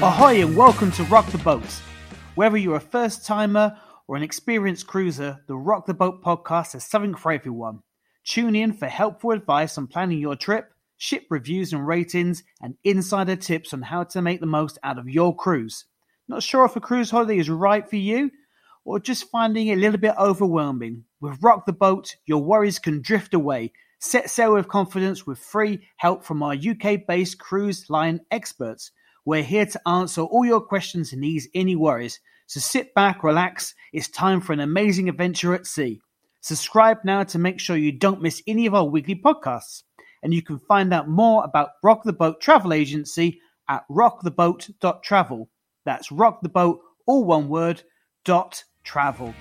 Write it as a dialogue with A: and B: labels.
A: Ahoy and welcome to Rock the Boat. Whether you're a first timer or an experienced cruiser, the Rock the Boat podcast has something for everyone. Tune in for helpful advice on planning your trip, ship reviews and ratings, and insider tips on how to make the most out of your cruise. Not sure if a cruise holiday is right for you, or just finding it a little bit overwhelming? With Rock the Boat, your worries can drift away. Set sail with confidence with free help from our UK based cruise line experts. We're here to answer all your questions and ease any worries. So sit back, relax. It's time for an amazing adventure at sea. Subscribe now to make sure you don't miss any of our weekly podcasts. And you can find out more about Rock the Boat Travel Agency at rocktheboat.travel. That's rock the boat, all one word, dot travel.